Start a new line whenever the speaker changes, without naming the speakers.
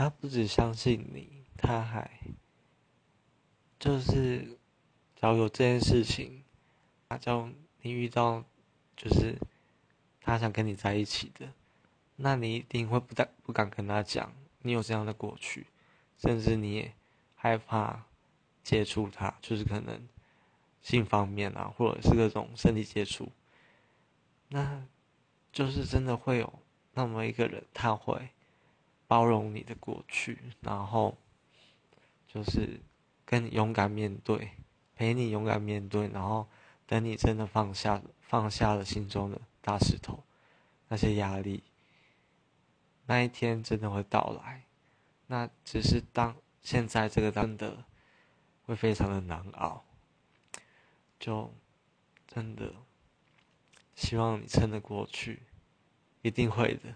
他不只相信你，他还就是，只要有这件事情，他叫你遇到，就是他想跟你在一起的，那你一定会不敢不敢跟他讲你有这样的过去，甚至你也害怕接触他，就是可能性方面啊，或者是各种身体接触，那就是真的会有那么一个人，他会。包容你的过去，然后就是跟勇敢面对，陪你勇敢面对，然后等你真的放下放下了心中的大石头，那些压力，那一天真的会到来。那只是当现在这个真的会非常的难熬，就真的希望你撑得过去，一定会的。